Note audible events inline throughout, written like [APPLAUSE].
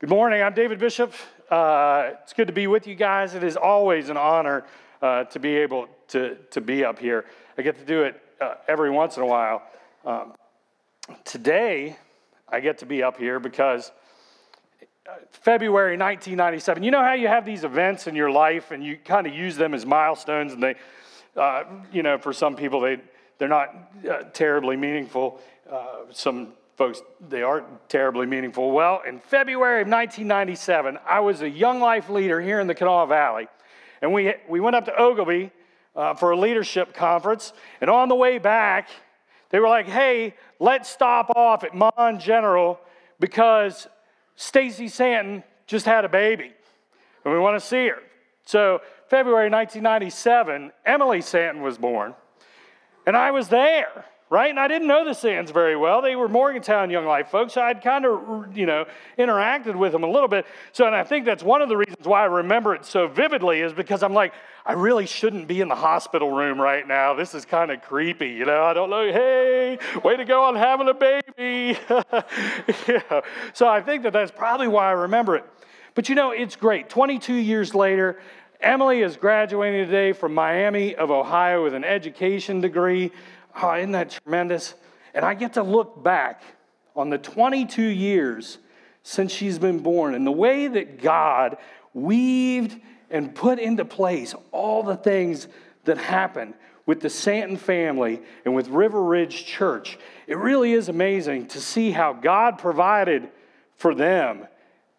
Good morning. I'm David Bishop. Uh, it's good to be with you guys. It is always an honor uh, to be able to, to be up here. I get to do it uh, every once in a while. Um, today, I get to be up here because uh, February 1997, you know how you have these events in your life and you kind of use them as milestones, and they, uh, you know, for some people, they, they're not uh, terribly meaningful. some folks, they aren't terribly meaningful. Well, in February of 1997, I was a young life leader here in the Kanawha Valley. And we, we went up to Oglebay uh, for a leadership conference. And on the way back, they were like, hey, let's stop off at Mon General because Stacy Santon just had a baby. And we want to see her. So, February 1997, Emily Santon was born. And I was there right? And I didn't know the Sands very well. They were Morgantown Young Life folks. So I'd kind of, you know, interacted with them a little bit. So, and I think that's one of the reasons why I remember it so vividly is because I'm like, I really shouldn't be in the hospital room right now. This is kind of creepy, you know. I don't know. Hey, way to go on having a baby. [LAUGHS] yeah. So I think that that's probably why I remember it. But you know, it's great. 22 years later, Emily is graduating today from Miami of Ohio with an education degree. Oh, isn't that tremendous? And I get to look back on the 22 years since she's been born and the way that God weaved and put into place all the things that happened with the Santon family and with River Ridge Church. It really is amazing to see how God provided for them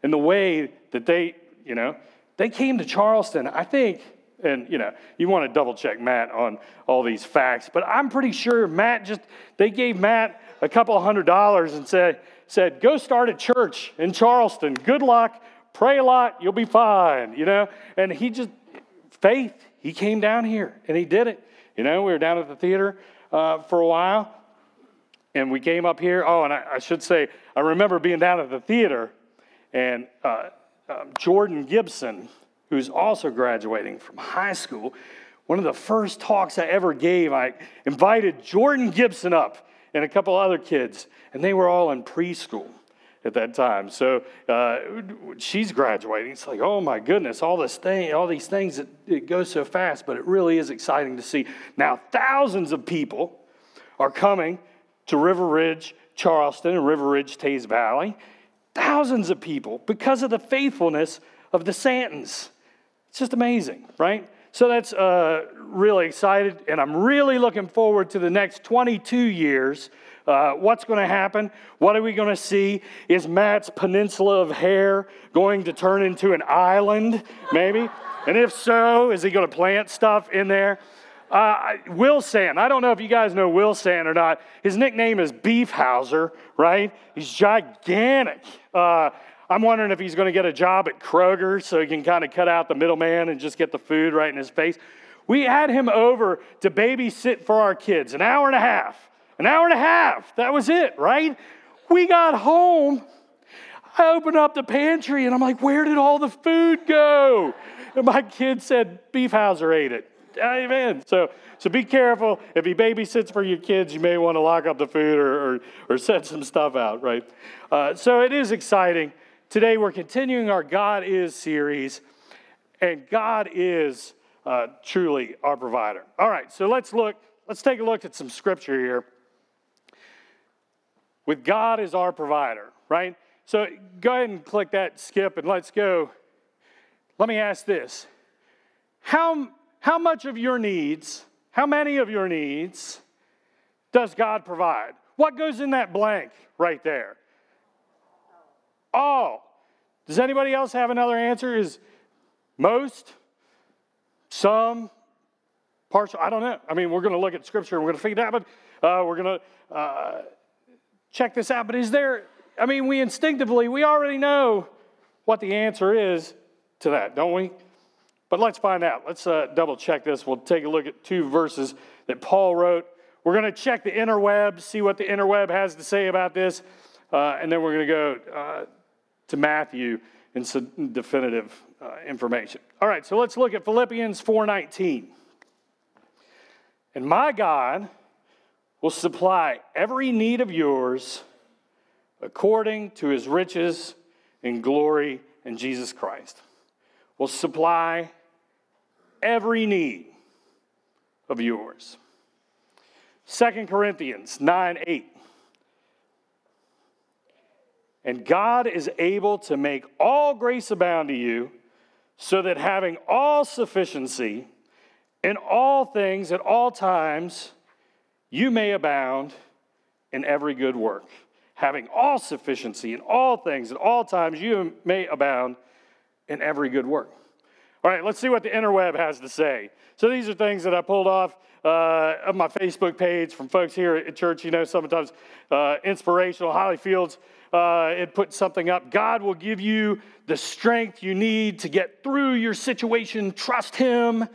and the way that they, you know, they came to Charleston, I think, and you know you want to double check matt on all these facts but i'm pretty sure matt just they gave matt a couple hundred dollars and said said go start a church in charleston. Good luck. Pray a lot. You'll be fine you know? And he just faith he came down here and he did it. You know we were down at the theater uh, for a while and we came up here. Oh and I, I, should say i remember being down at the theater and uh, uh, jordan gibson who's also graduating from high school, one of the first talks I ever gave, I invited Jordan Gibson up and a couple other kids, and they were all in preschool at that time. So uh, she's graduating. It's like, oh my goodness, all this thing, all these things, it, it goes so fast, but it really is exciting to see. Now, thousands of people are coming to River Ridge, Charleston, and River Ridge, Teays Valley. Thousands of people because of the faithfulness of the Santons. It's just amazing, right? So that's uh, really excited, and I'm really looking forward to the next 22 years. Uh, what's going to happen? What are we going to see? Is Matt's peninsula of hair going to turn into an island, maybe? and if so, is he going to plant stuff in there? Uh, Will Sand, I don't know if you guys know Will Sand or not. His nickname is Beefhauser, right? He's gigantic. Uh, I'm wondering if he's going to get a job at Kroger so he can kind of cut out the middleman and just get the food right in his face. We had him over to babysit for our kids, an hour and a half. An hour and a half. That was it, right? We got home. I opened up the pantry and I'm like, where did all the food go? And my kid said, Beefhauser ate it. Amen. So, so be careful. If he babysits for your kids, you may want to lock up the food or, or, or set some stuff out, right? Uh, so it is exciting. Today we're continuing our God is series, and God is uh, truly our provider. All right, so let's look, let's take a look at some scripture here. With God as our provider, right? So go ahead and click that skip and let's go. Let me ask this How, how much of your needs, how many of your needs does God provide? What goes in that blank right there? All. Does anybody else have another answer? Is most, some, partial? I don't know. I mean, we're going to look at scripture and we're going to figure that out, but uh, we're going to uh, check this out. But is there, I mean, we instinctively, we already know what the answer is to that, don't we? But let's find out. Let's uh, double check this. We'll take a look at two verses that Paul wrote. We're going to check the interweb, see what the interweb has to say about this, uh, and then we're going to go uh, to Matthew in some definitive uh, information. All right, so let's look at Philippians 4:19. And my God will supply every need of yours according to his riches in glory in Jesus Christ will supply every need of yours. 2 Corinthians 9 8. And God is able to make all grace abound to you, so that having all sufficiency in all things at all times, you may abound in every good work. Having all sufficiency in all things at all times, you may abound in every good work. All right, let's see what the interweb has to say. So these are things that I pulled off uh, of my Facebook page from folks here at church. You know, sometimes uh, inspirational. Holly Fields uh, it put something up. God will give you the strength you need to get through your situation. Trust Him.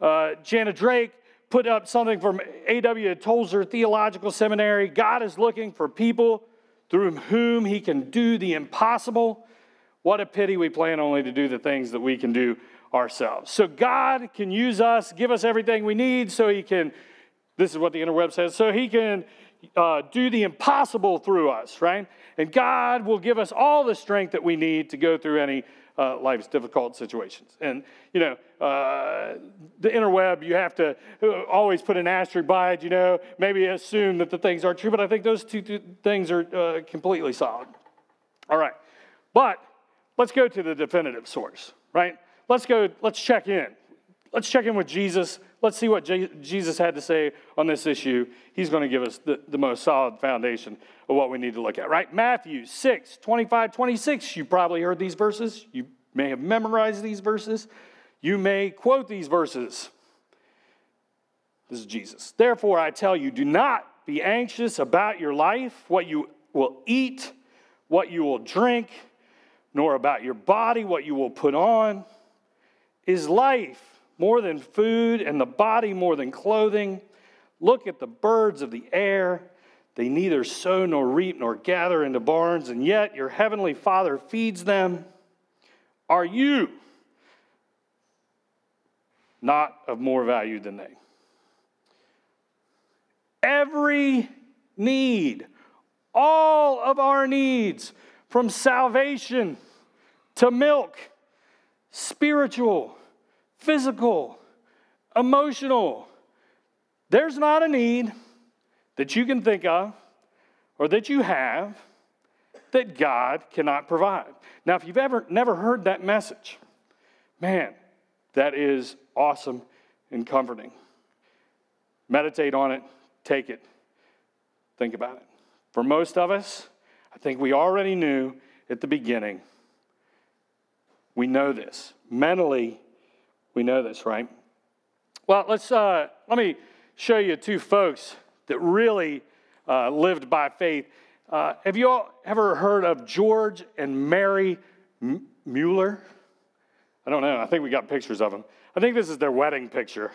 Uh, Jana Drake put up something from A.W. Tozer Theological Seminary. God is looking for people through whom He can do the impossible. What a pity we plan only to do the things that we can do ourselves. So God can use us, give us everything we need so He can, this is what the interweb says, so He can uh, do the impossible through us, right? And God will give us all the strength that we need to go through any uh, life's difficult situations. And, you know, uh, the interweb, you have to uh, always put an asterisk by it, you know, maybe assume that the things are true, but I think those two, two things are uh, completely solid. All right. But let's go to the definitive source, right? Let's go, let's check in. Let's check in with Jesus. Let's see what Jesus had to say on this issue. He's going to give us the, the most solid foundation of what we need to look at, right? Matthew 6, 25, 26. You probably heard these verses. You may have memorized these verses. You may quote these verses. This is Jesus. Therefore, I tell you, do not be anxious about your life, what you will eat, what you will drink, nor about your body, what you will put on. Is life more than food, and the body more than clothing? Look at the birds of the air. They neither sow nor reap nor gather into barns, and yet your heavenly Father feeds them. Are you not of more value than they? Every need, all of our needs, from salvation to milk, spiritual, physical, emotional, there's not a need that you can think of or that you have that God cannot provide. Now, if you've ever never heard that message, man, that is awesome and comforting. Meditate on it, take it, think about it. For most of us, I think we already knew at the beginning. We know this. Mentally, we know this, right? Well, let's uh, let me show you two folks that really uh, lived by faith. Uh, have you all ever heard of George and Mary M- Mueller? I don't know. I think we got pictures of them. I think this is their wedding picture.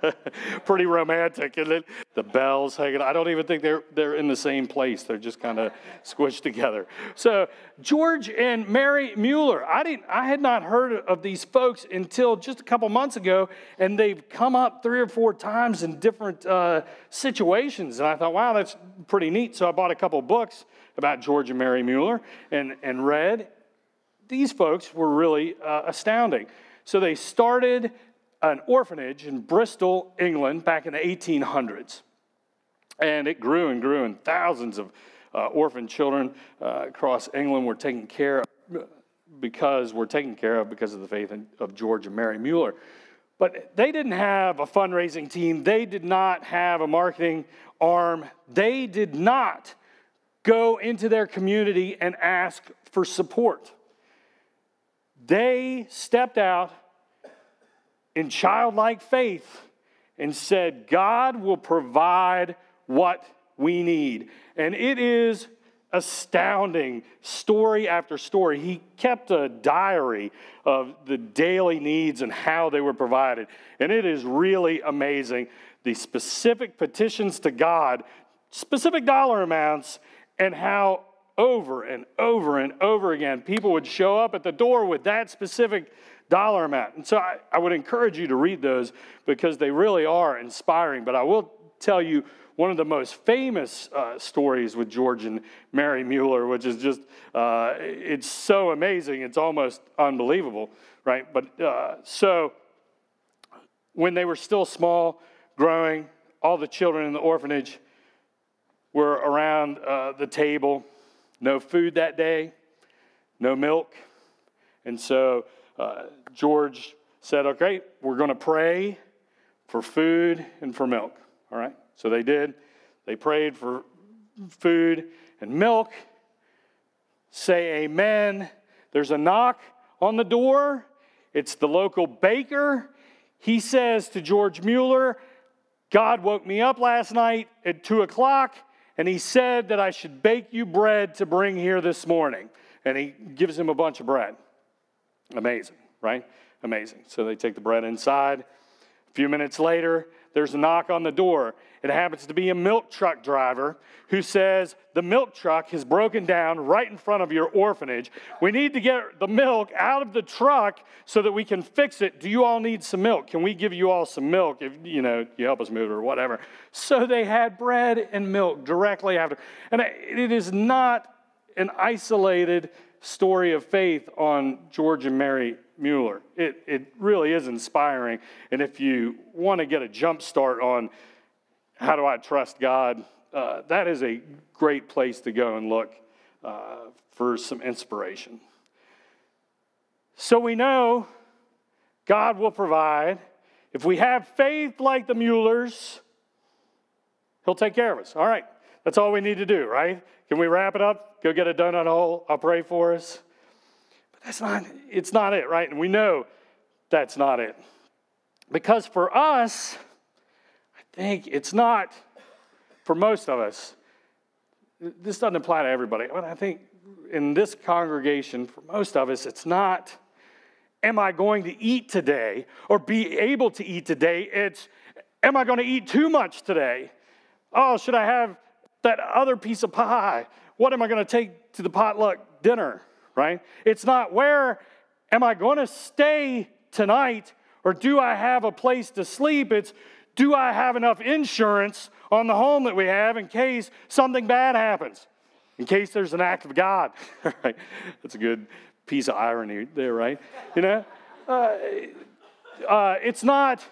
[LAUGHS] Pretty romantic, isn't it? The bells hanging. I don't even think they're they're in the same place. They're just kind of squished together. So George and Mary Mueller. I didn't. I had not heard of these folks until just a couple months ago, and they've come up three or four times in different uh, situations. And I thought, wow, that's pretty neat. So I bought a couple books about George and Mary Mueller and and read. These folks were really uh, astounding. So they started an orphanage in Bristol, England, back in the 1800s. And it grew and grew, and thousands of uh, orphan children uh, across England were taken care of because were taken care of because of the faith of George and Mary Mueller. But they didn't have a fundraising team. They did not have a marketing arm. They did not go into their community and ask for support. They stepped out in childlike faith and said, God will provide what we need. And it is astounding story after story. He kept a diary of the daily needs and how they were provided. And it is really amazing the specific petitions to God, specific dollar amounts, and how over and over and over again, people would show up at the door with that specific dollar amount. And so I, I would encourage you to read those because they really are inspiring. But I will tell you one of the most famous uh, stories with George and Mary Mueller, which is just, uh, it's so amazing, it's almost unbelievable, right? But uh, so when they were still small, growing, all the children in the orphanage were around uh, the table. No food that day, no milk. And so uh, George said, Okay, we're going to pray for food and for milk. All right? So they did. They prayed for food and milk. Say amen. There's a knock on the door. It's the local baker. He says to George Mueller, God woke me up last night at 2 o'clock, and he said that I should bake you bread to bring here this morning. And he gives him a bunch of bread. Amazing, right? Amazing. So they take the bread inside. A few minutes later, there's a knock on the door. It happens to be a milk truck driver who says, The milk truck has broken down right in front of your orphanage. We need to get the milk out of the truck so that we can fix it. Do you all need some milk? Can we give you all some milk if you know you help us move it or whatever? So they had bread and milk directly after. And it is not an isolated story of faith on George and Mary Mueller. It, it really is inspiring. And if you want to get a jump start on how do I trust God, uh, that is a great place to go and look uh, for some inspiration. So we know God will provide. If we have faith like the Muellers, He'll take care of us. All right, that's all we need to do, right? Can we wrap it up? Go get a donut hole. I'll pray for us. But that's not, it's not it, right? And we know that's not it. Because for us, Think it's not, for most of us, this doesn't apply to everybody, but I think in this congregation, for most of us, it's not, am I going to eat today or be able to eat today? It's, am I going to eat too much today? Oh, should I have that other piece of pie? What am I going to take to the potluck dinner, right? It's not where am I going to stay tonight or do I have a place to sleep? It's do I have enough insurance on the home that we have in case something bad happens? In case there's an act of God, [LAUGHS] right? That's a good piece of irony there, right? You know, uh, uh, it's not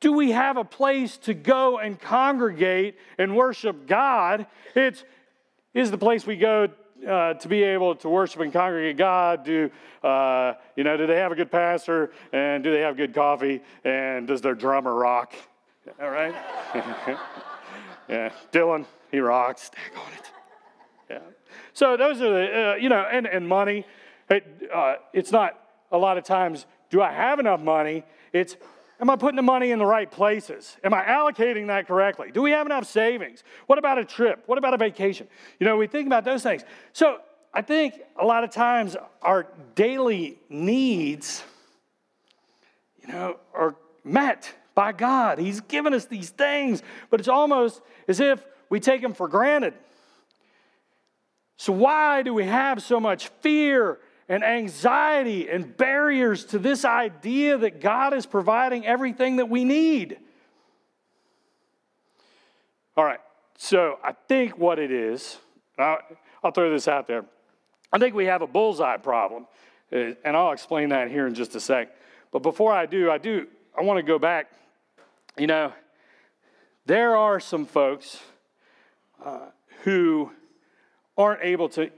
do we have a place to go and congregate and worship God? It's is the place we go uh, to be able to worship and congregate God? Do uh, you know? Do they have a good pastor? And do they have good coffee? And does their drummer rock? All right. [LAUGHS] yeah, Dylan, he rocks. Stack on it. Yeah. So those are the uh, you know, and and money. It, uh, it's not a lot of times. Do I have enough money? It's Am I putting the money in the right places? Am I allocating that correctly? Do we have enough savings? What about a trip? What about a vacation? You know, we think about those things. So I think a lot of times our daily needs, you know, are met by God. He's given us these things, but it's almost as if we take them for granted. So, why do we have so much fear and anxiety and barriers to this idea that God is providing everything that we need. All right, so I think what it is, I'll, throw this out there. I think we have a bullseye problem, uh, and I'll explain that here in just a sec. But before I do, I do, I want to go back. You know, there are some folks uh, who aren't able to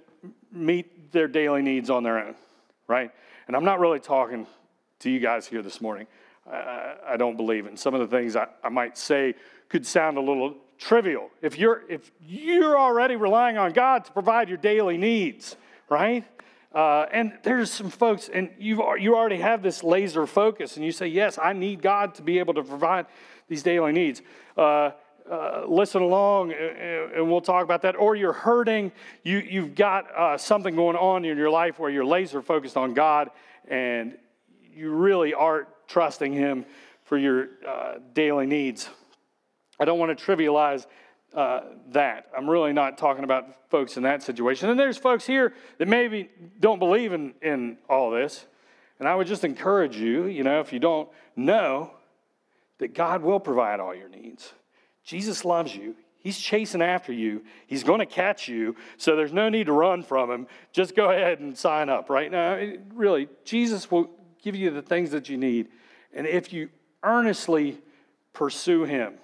meet their daily needs on their own, right? And I'm not really talking to you guys here this morning. I, I don't believe in some of the things I, I might say could sound a little trivial. If you're if you're already relying on God to provide your daily needs, right? Uh, and there's some folks, and you you already have this laser focus, and you say, "Yes, I need God to be able to provide these daily needs." Uh, uh, listen along and we'll talk about that. Or you're hurting, you, you've got uh, something going on in your life where you're laser focused on God and you really aren't trusting Him for your uh, daily needs. I don't want to trivialize uh, that. I'm really not talking about folks in that situation. And there's folks here that maybe don't believe in, in all this. And I would just encourage you, you know, if you don't know, that God will provide all your needs. Jesus loves you. He's chasing after you. He's going to catch you. So there's no need to run from him. Just go ahead and sign up right now. Really, Jesus will give you the things that you need. And if you earnestly pursue him,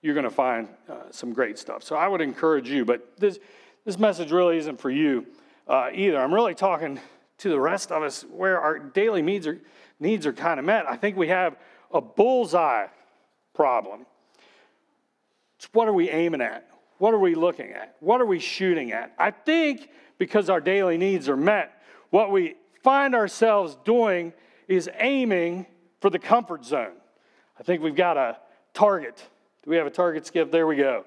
you're going to find uh, some great stuff. So I would encourage you, but this, this message really isn't for you uh, either. I'm really talking to the rest of us where our daily needs are, needs are kind of met. I think we have a bullseye problem. What are we aiming at? What are we looking at? What are we shooting at? I think because our daily needs are met, what we find ourselves doing is aiming for the comfort zone. I think we've got a target. Do we have a target skip? There we go.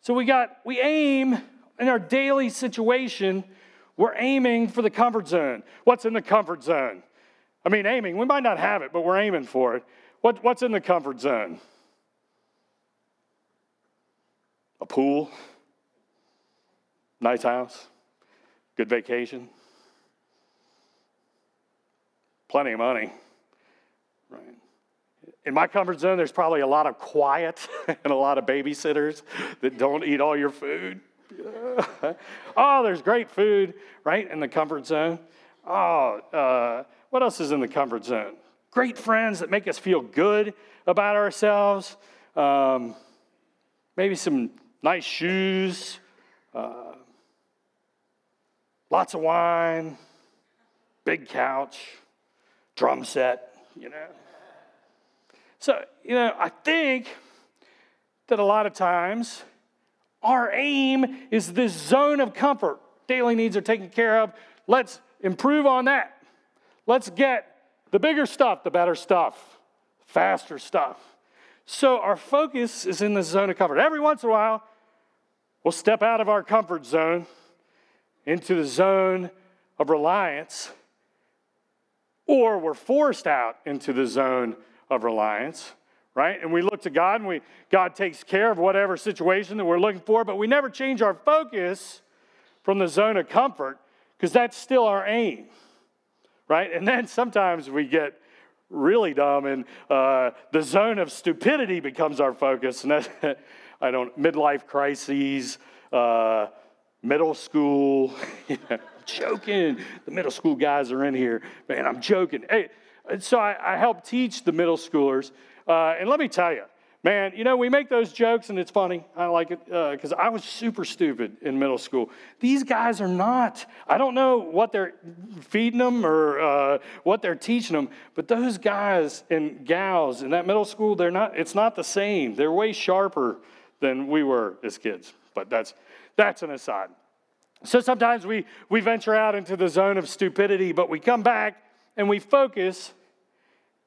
So we got we aim in our daily situation, we're aiming for the comfort zone. What's in the comfort zone? I mean, aiming, we might not have it, but we're aiming for it. What, what's in the comfort zone? A pool, nice house, good vacation, plenty of money. Right. In my comfort zone, there's probably a lot of quiet [LAUGHS] and a lot of babysitters that don't eat all your food. [LAUGHS] oh, there's great food, right, in the comfort zone. Oh, uh, what else is in the comfort zone? Great friends that make us feel good about ourselves. Um, maybe some nice shoes, uh, lots of wine, big couch, drum set, you know. So, you know, I think that a lot of times our aim is this zone of comfort. Daily needs are taken care of. Let's improve on that. Let's get the bigger stuff, the better stuff, faster stuff. So our focus is in the zone of comfort. Every once in a while, We'll step out of our comfort zone into the zone of reliance, or we're forced out into the zone of reliance, right? And we look to God and we God takes care of whatever situation that we're looking for, but we never change our focus from the zone of comfort because that's still our aim, right? And then sometimes we get really dumb and uh, the zone of stupidity becomes our focus, and that [LAUGHS] I don't, midlife crises, uh, middle school. I'm [LAUGHS] joking. The middle school guys are in here. Man, I'm joking. Hey, so I, I help teach the middle schoolers. Uh, and let me tell you, man, you know, we make those jokes and it's funny. I like it because uh, I was super stupid in middle school. These guys are not. I don't know what they're feeding them or uh, what they're teaching them, but those guys and gals in that middle school, they're not, it's not the same. They're way sharper than we were as kids. But that's, that's an aside. So sometimes we, we venture out into the zone of stupidity, but we come back and we focus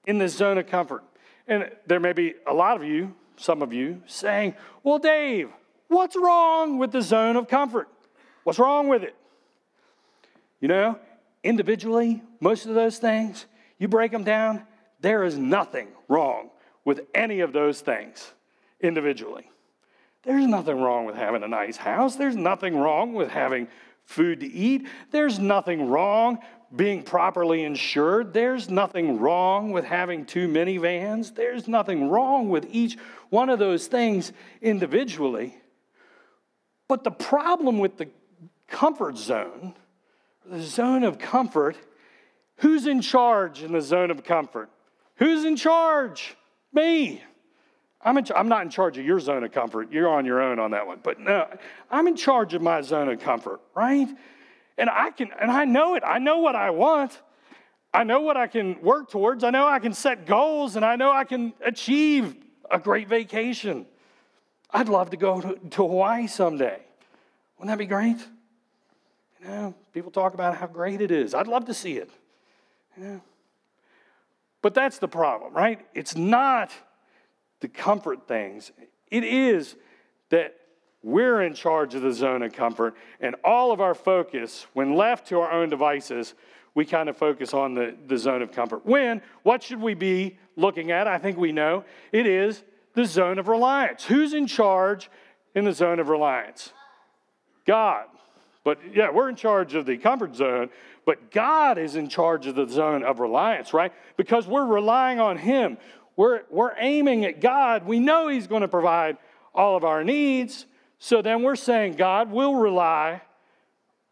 in the zone of comfort. And there may be a lot of you, some of you, saying, Well, Dave, what's wrong with the zone of comfort? What's wrong with it? You know, individually, most of those things, you break them down, there is nothing wrong with any of those things individually. There's nothing wrong with having a nice house. There's nothing wrong with having food to eat. There's nothing wrong being properly insured. There's nothing wrong with having two minivans. There's nothing wrong with each one of those things individually. But the problem with the comfort zone, the zone of comfort, who's in charge in the zone of comfort? Who's in charge? Me. I'm, in, I'm not in charge of your zone of comfort. You're on your own on that one. But no, I'm in charge of my zone of comfort, right? And I can, and I know it. I know what I want. I know what I can work towards. I know I can set goals, and I know I can achieve a great vacation. I'd love to go to, to Hawaii someday. Wouldn't that be great? You know, people talk about how great it is. I'd love to see it. You know? But that's the problem, right? It's not to comfort things. It is that we're in charge of the zone of comfort, and all of our focus, when left to our own devices, we kind of focus on the, the zone of comfort. When, what should we be looking at? I think we know. It is the zone of reliance. Who's in charge in the zone of reliance? God. But yeah, we're in charge of the comfort zone, but God is in charge of the zone of reliance, right? Because we're relying on Him. We're, we're aiming at God. We know He's going to provide all of our needs. So then we're saying, God, we'll rely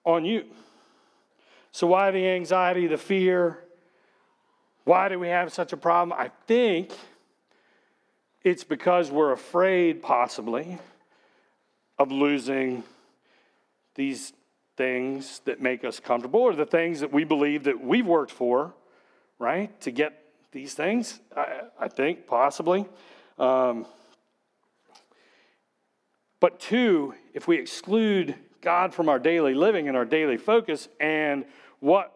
on you. So, why the anxiety, the fear? Why do we have such a problem? I think it's because we're afraid, possibly, of losing these things that make us comfortable or the things that we believe that we've worked for, right, to get these things. I, I think, possibly. Um, but two, if we exclude God from our daily living and our daily focus and what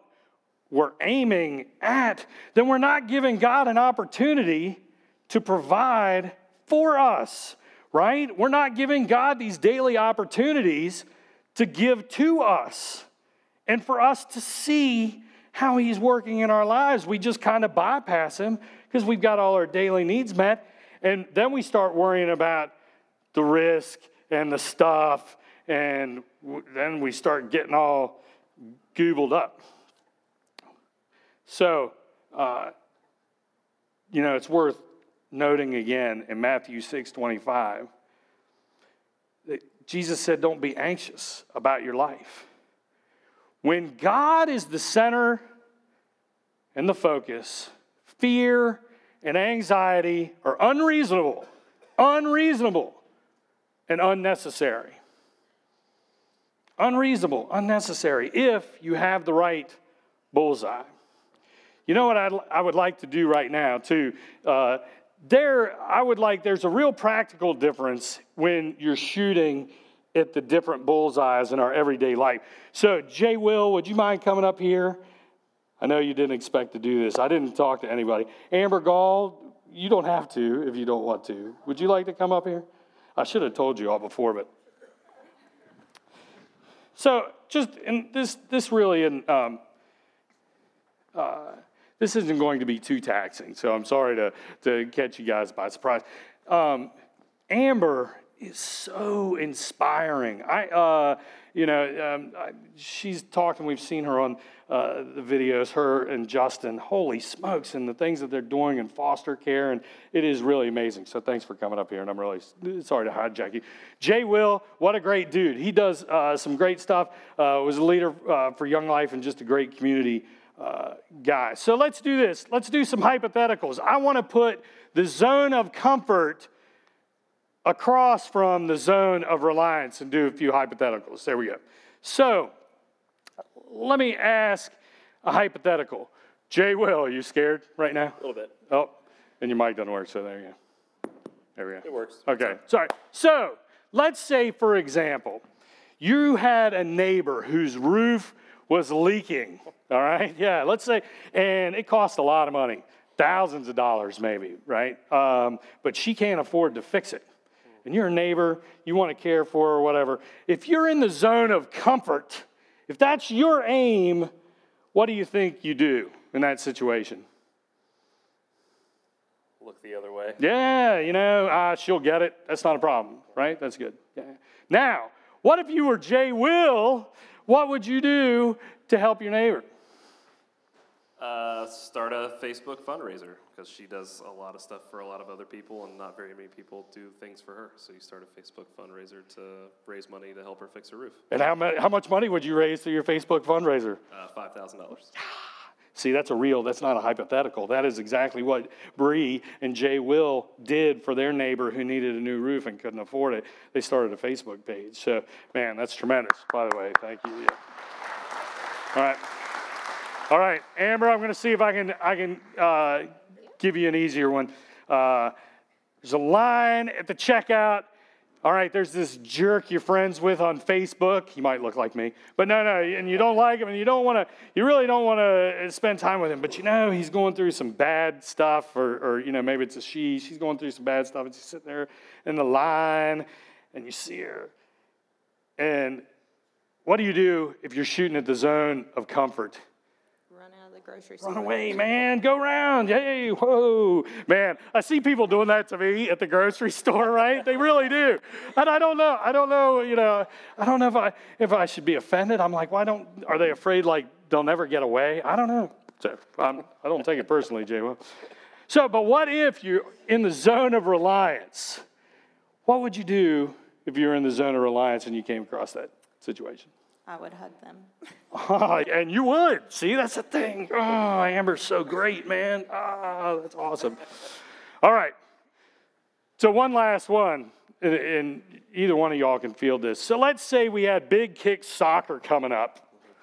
we're aiming at, then we're not giving God an opportunity to provide for us, right? We're not giving God these daily opportunities to give to us and for us to see how He's working in our lives. We just kind of bypass Him because we've got all our daily needs met. And then we start worrying about the risk and the stuff, and then we start getting all googled up. So, uh, you know, it's worth noting again in Matthew 6 25 that Jesus said, Don't be anxious about your life. When God is the center and the focus, fear and anxiety are unreasonable, unreasonable, and unnecessary. Unreasonable, unnecessary, if you have the right bullseye. You know what I'd, I would like to do right now, too? Uh, there, I would like, there's a real practical difference when you're shooting at the different bullseyes in our everyday life. So, Jay Will, would you mind coming up here? I know you didn't expect to do this. I didn't talk to anybody. Amber Gall, you don't have to if you don't want to. Would you like to come up here? I should have told you all before, but. So, just, and this, this really, and um, uh, this isn't going to be too taxing, so I'm sorry to, to catch you guys by surprise. Um, Amber is so inspiring. I, uh, you know, um, I, she's talking. We've seen her on uh, the videos. Her and Justin. Holy smokes! And the things that they're doing in foster care, and it is really amazing. So thanks for coming up here. And I'm really sorry to hijack you. Jay Will, what a great dude. He does uh, some great stuff. Uh, was a leader uh, for Young Life and just a great community uh, guy. So let's do this. Let's do some hypotheticals. I want to put the zone of comfort across from the zone of reliance and do a few hypotheticals. There we go. So let me ask a hypothetical. Jay Will, are you scared right now? A little bit. Oh, and your mic doesn't work, so there you go. There we go. It works. Okay, sorry. So let's say, for example, you had a neighbor whose roof was leaking. All right, [LAUGHS] yeah, let's say, and it cost a lot of money, thousands of dollars maybe, right? Um, but she can't afford to fix it. And you're a neighbor, you want to care for or whatever. If you're in the zone of comfort, if that's your aim, what do you think you do in that situation? Look the other way. Yeah, you know, uh, she'll get it. That's not a problem, right? That's good. Yeah. Now, what if you were Jay Will? What would you do to help your neighbor? Uh, start a Facebook fundraiser because she does a lot of stuff for a lot of other people, and not very many people do things for her. So you start a Facebook fundraiser to raise money to help her fix her roof. And how, much, how much money would you raise through your Facebook fundraiser? Uh, Five thousand dollars. [SIGHS] See, that's a real, that's not a hypothetical. That is exactly what Bree and Jay Will did for their neighbor who needed a new roof and couldn't afford it. They started a Facebook page. So, man, that's tremendous, by the way. Thank you. Yeah. All right. All right, Amber, I'm going to see if I can, I can uh, give you an easier one. Uh, there's a line at the checkout. All right, there's this jerk you're friends with on Facebook. He might look like me, but no, no, and you don't like him, and you don't want to, you really don't want to spend time with him. But you know, he's going through some bad stuff, or, or you know, maybe it's a she. She's going through some bad stuff, and she's sitting there in the line, and you see her. And what do you do if you're shooting at the zone of comfort? Grocery store. Run away, man. Go around. Hey, whoa. Man, I see people doing that to me at the grocery [LAUGHS] store, right? They really do. And I don't know. I don't know, you know, I don't know if I if I should be offended. I'm like, why don't are they afraid like they'll never get away? I don't know. So I'm, I do not take it personally, Jay. Well, So, but what if you're in the zone of reliance? What would you do if you were in the zone of reliance and you came across that situation? I would hug them. Oh, [LAUGHS] and you would. See, that's the thing. Oh, Amber's so great, man. Ah, that's awesome. All right. So, one last one, and, and either one of y'all can feel this. So, let's say we had Big Kick Soccer coming up.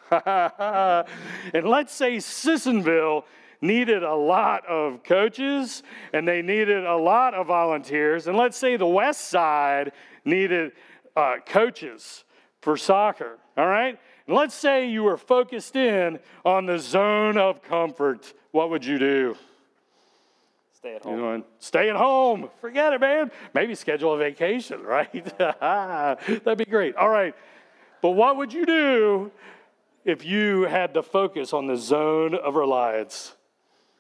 [LAUGHS] and let's say Sissonville needed a lot of coaches and they needed a lot of volunteers. And let's say the West Side needed uh, coaches for soccer, all right? And let's say you were focused in on the zone of comfort. What would you do? Stay at home. You know, stay at home. Forget it, man. Maybe schedule a vacation, [LAUGHS] right? That'd be great. All right. But what would you do if you had to focus on the zone of reliance?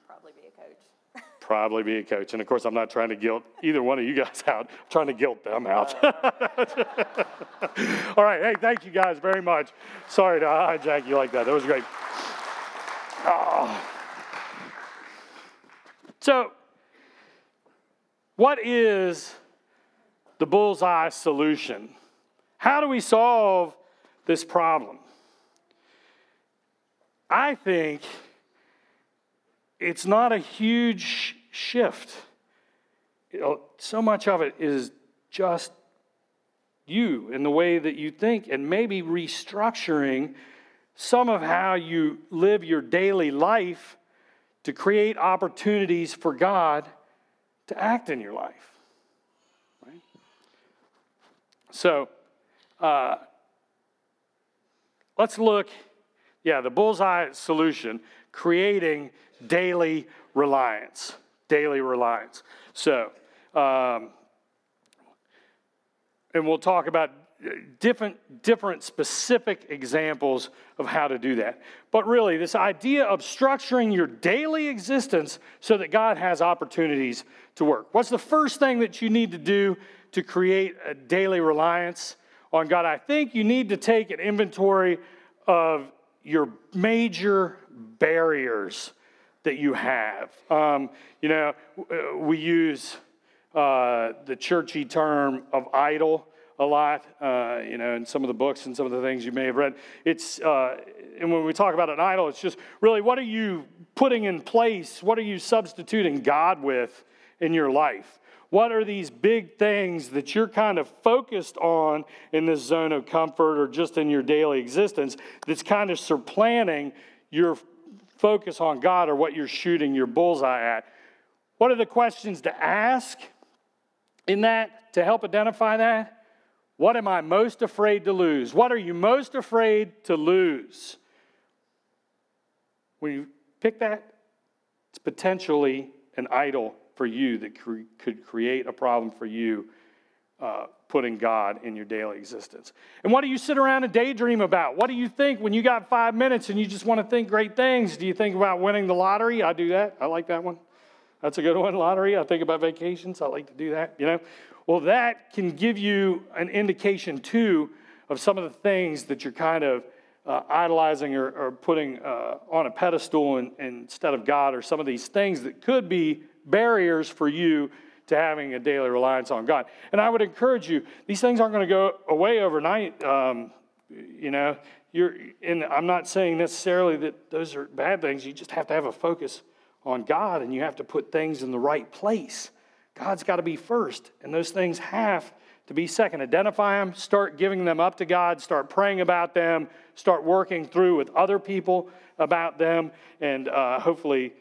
Probably be a coach. Probably be a coach. And of course, I'm not trying to guilt either one of you guys [LAUGHS] out. I'm trying to guilt them out. [LAUGHS] All right. Hey, thank you guys very much. Sorry to hijack you like that. That was great. Oh. So, what is the bullseye solution? How do we solve this problem? I think it's not a huge shift. You know, so much of it is just you and the way that you think, and maybe restructuring some of how you live your daily life to create opportunities for God to act in your life. Right? So, uh, let's look, yeah, the bullseye solution creating daily reliance. Daily reliance. So, um, and we'll talk about different, different specific examples of how to do that. But really, this idea of structuring your daily existence so that God has opportunities to work. What's the first thing that you need to do to create a daily reliance on God? I think you need to take an inventory of your major barriers that you have. Um, you know, we use uh, the churchy term of idol a lot, uh, you know, in some of the books and some of the things you may have read. It's, uh, and when we talk about an idol, it's just really what are you putting in place? What are you substituting God with in your life? What are these big things that you're kind of focused on in this zone of comfort or just in your daily existence that's kind of supplanting your focus on God or what you're shooting your bullseye at? What are the questions to ask in that to help identify that? What am I most afraid to lose? What are you most afraid to lose? When you pick that, it's potentially an idol for you that cre- could create a problem for you uh, putting God in your daily existence. And what do you sit around and daydream about? What do you think when you got five minutes and you just want to think great things? Do you think about winning the lottery? I do that. I like that one. That's a good one, lottery. I think about vacations. I like to do that, you know. Well, that can give you an indication, too, of some of the things that you're kind of uh, idolizing or, or putting uh, on a pedestal in, instead of God, or some of these things that could be barriers for you to having a daily reliance on God. And I would encourage you, these things aren't going to go away overnight. Um, you know, you're, and I'm not saying necessarily that those are bad things. You just have to have a focus on God and you have to put things in the right place. God's got to be first, and those things have to be second. Identify them, start giving them up to God, start praying about them, start working through with other people about them, and uh, hopefully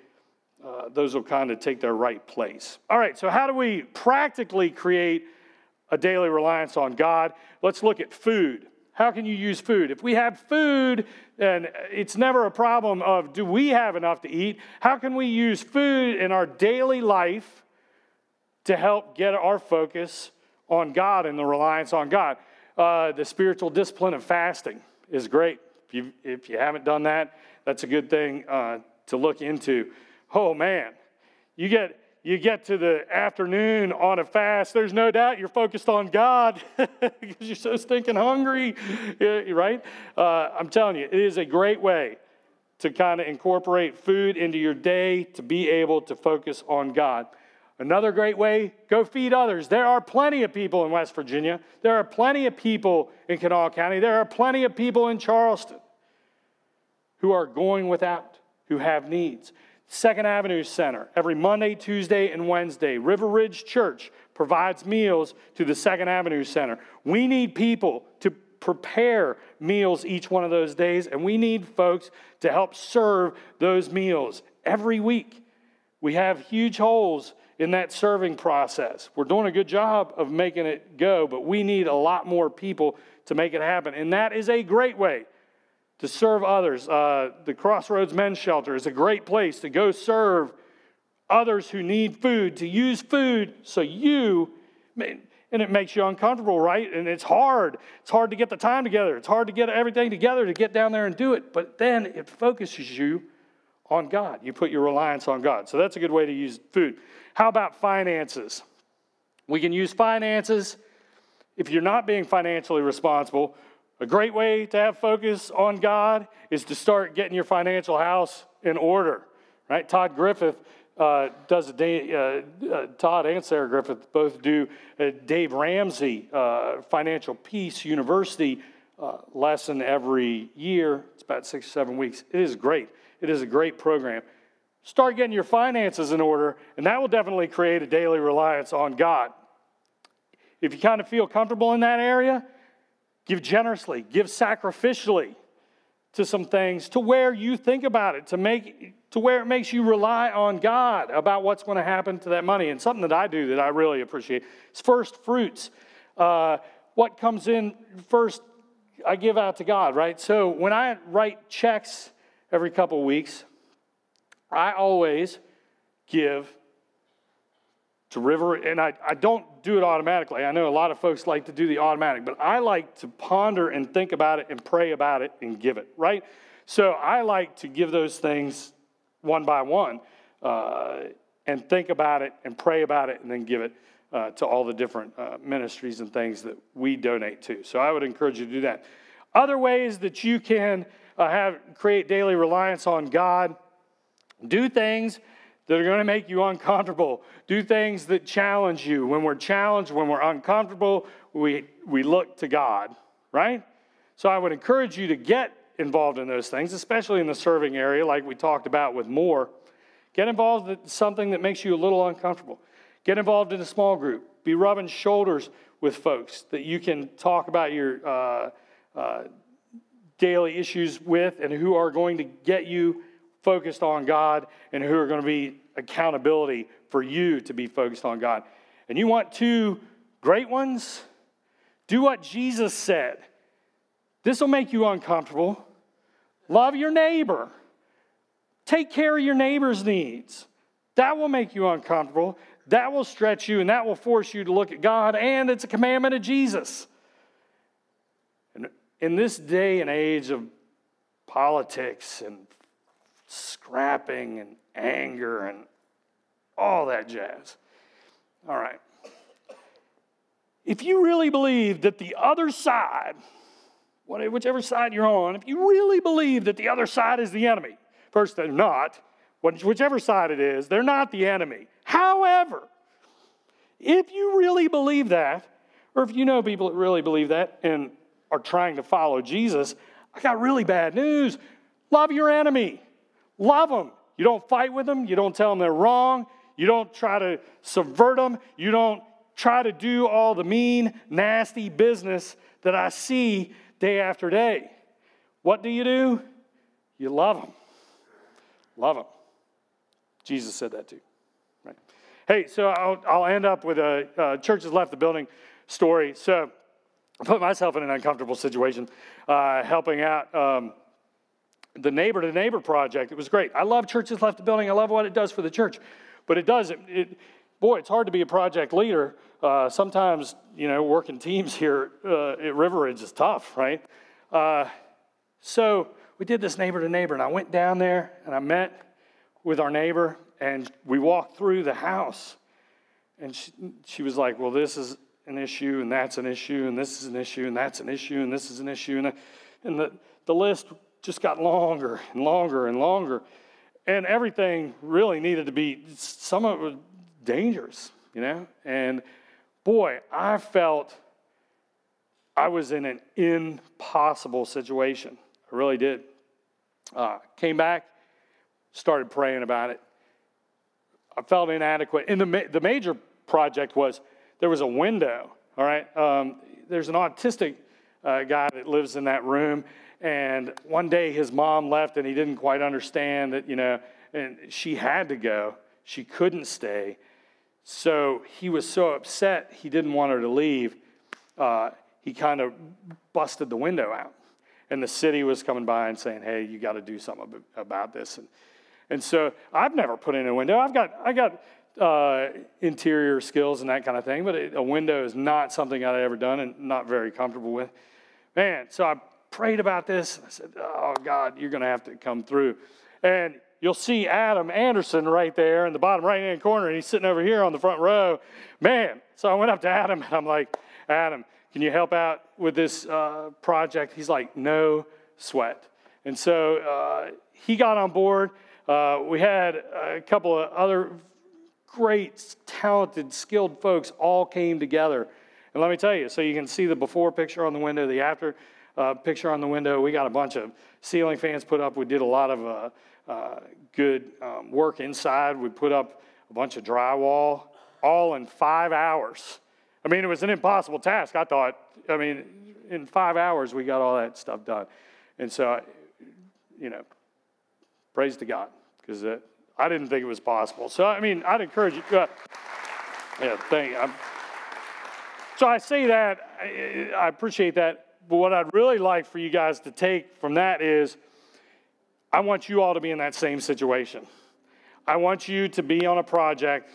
uh, those will kind of take their right place. All right, so how do we practically create a daily reliance on God? Let's look at food. How can you use food? If we have food, and it's never a problem of do we have enough to eat? How can we use food in our daily life to help get our focus on God and the reliance on God? Uh, the spiritual discipline of fasting is great. If you, if you haven't done that, that's a good thing uh, to look into. Oh man, you get you get to the afternoon on a fast, there's no doubt you're focused on God [LAUGHS] because you're so stinking hungry, right? Uh, I'm telling you, it is a great way to kind of incorporate food into your day to be able to focus on God. Another great way, go feed others. There are plenty of people in West Virginia. There are plenty of people in Kanawha County. There are plenty of people in Charleston who are going without, who have needs. Second Avenue Center, every Monday, Tuesday, and Wednesday. River Ridge Church provides meals to the Second Avenue Center. We need people to prepare meals each one of those days, and we need folks to help serve those meals every week. We have huge holes in that serving process. We're doing a good job of making it go, but we need a lot more people to make it happen. And that is a great way to serve others. Uh, the Crossroads Men's Shelter is a great place to go serve others who need food, to use food so you, and it makes you uncomfortable, right? And it's hard. It's hard to get the time together. It's hard to get everything together to get down there and do it. But then it focuses you on God. You put your reliance on God. So that's a good way to use food. How about finances? We can use finances if you're not being financially responsible. A great way to have focus on God is to start getting your financial house in order, right? Todd Griffith uh, does a day, uh, uh, Todd and Sarah Griffith both do a Dave Ramsey uh, Financial Peace University uh, lesson every year. It's about six or seven weeks. It is great. It is a great program. Start getting your finances in order, and that will definitely create a daily reliance on God. If you kind of feel comfortable in that area, give generously, give sacrificially to some things to where you think about it, to make to where it makes you rely on God about what's going to happen to that money. And something that I do that I really appreciate is first fruits. Uh, what comes in first, I give out to God, right? So when I write checks every couple weeks, I always give to River, and I, I don't do it automatically. I know a lot of folks like to do the automatic, but I like to ponder and think about it and pray about it and give it, right? So I like to give those things one by one uh, and think about it and pray about it and then give it uh, to all the different uh, ministries and things that we donate to. So I would encourage you to do that. Other ways that you can uh, have create daily reliance on God do things that are going to make you uncomfortable. Do things that challenge you. When we're challenged, when we're uncomfortable, we, we look to God, right? So I would encourage you to get involved in those things, especially in the serving area, like we talked about with more. Get involved in something that makes you a little uncomfortable. Get involved in a small group. Be rubbing shoulders with folks that you can talk about your uh, uh, daily issues with and who are going to get you focused on God and who are going to be accountability for you to be focused on God. And you want two great ones? Do what Jesus said. This will make you uncomfortable. Love your neighbor. Take care of your neighbor's needs. That will make you uncomfortable. That will stretch you and that will force you to look at God, and it's a commandment of Jesus. And in this day and age of politics and scrapping and anger and all that jazz. All right. If you really believe that the other side, whichever side you're on, if you really believe that the other side is the enemy, first, they're not. Whichever side it is, they're not the enemy. However, if you really believe that, or if you know people that really believe that and are trying to follow Jesus, I got really bad news. Love your enemy. Love them. You don't fight with them. You don't tell them they're wrong. You don't try to subvert them. You don't try to do all the mean, nasty business that I see day after day. What do you do? You love them. Love them. Jesus said that too. Right. Hey, so I'll, I'll end up with a uh, church has left the building story. So I put myself in an uncomfortable situation, uh, helping out. Um, the neighbor to neighbor project. It was great. I love church has left the building. I love what it does for the church. But it does, it, it boy, it's hard to be a project leader. Uh, sometimes, you know, working teams here uh, at River Ridge is tough, right? Uh, so we did this neighbor to neighbor, and I went down there and I met with our neighbor, and we walked through the house. And she, she was like, Well, this is an issue, and that's an issue, and this is an issue, and that's an issue, and this is an issue. And, and the, the list just got longer and longer and longer. And everything really needed to be, some of it was dangerous, you know? And boy, I felt I was in an impossible situation. I really did. Uh, came back, started praying about it. I felt inadequate. And the, ma- the major project was there was a window, all right? Um, there's an autistic uh, guy that lives in that room. And one day his mom left and he didn't quite understand that, you know, and she had to go. She couldn't stay. So he was so upset he didn't want her to leave. Uh, he kind of busted the window out. And the city was coming by and saying, hey, you got to do something about this. And, and so I've never put in a window. I've got, I got uh, interior skills and that kind of thing, but a window is not something I've ever done and not very comfortable with. Man, so I prayed about this. I said, oh, God, you're going to have to come through. And you'll see Adam Anderson right there in the bottom right hand corner, and he's sitting over here on the front row. Man, so I went up to Adam and I'm like, Adam, can you help out with this uh, project? He's like, No sweat. And so uh, he got on board. Uh, we had a couple of other great, talented, skilled folks all came together. And let me tell you, so you can see the before picture on the window, the after uh, picture on the window. We got a bunch of ceiling fans put up. We did a lot of uh, uh, good um, work inside. We put up a bunch of drywall, all in five hours. I mean, it was an impossible task. I thought, I mean, in five hours, we got all that stuff done. And so, you know, praise to God, because I didn't think it was possible. So, I mean, I'd encourage you. Uh, yeah, thank you. so I say that, I appreciate that. But what I'd really like for you guys to take from that is I want you all to be in that same situation. I want you to be on a project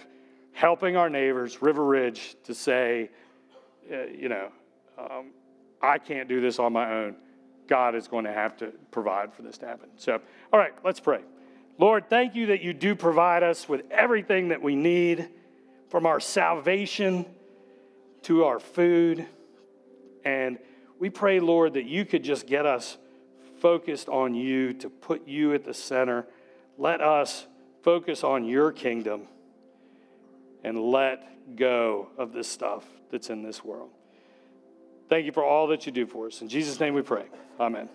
helping our neighbors, River Ridge, to say, uh, you know, um, I can't do this on my own. God is going to have to provide for this to happen. So, all right, let's pray. Lord, thank you that you do provide us with everything that we need from our salvation to our food. And we pray, Lord, that you could just get us focused on you, to put you at the center. Let us focus on your kingdom and let go of this stuff that's in this world. Thank you for all that you do for us. In Jesus' name we pray. Amen.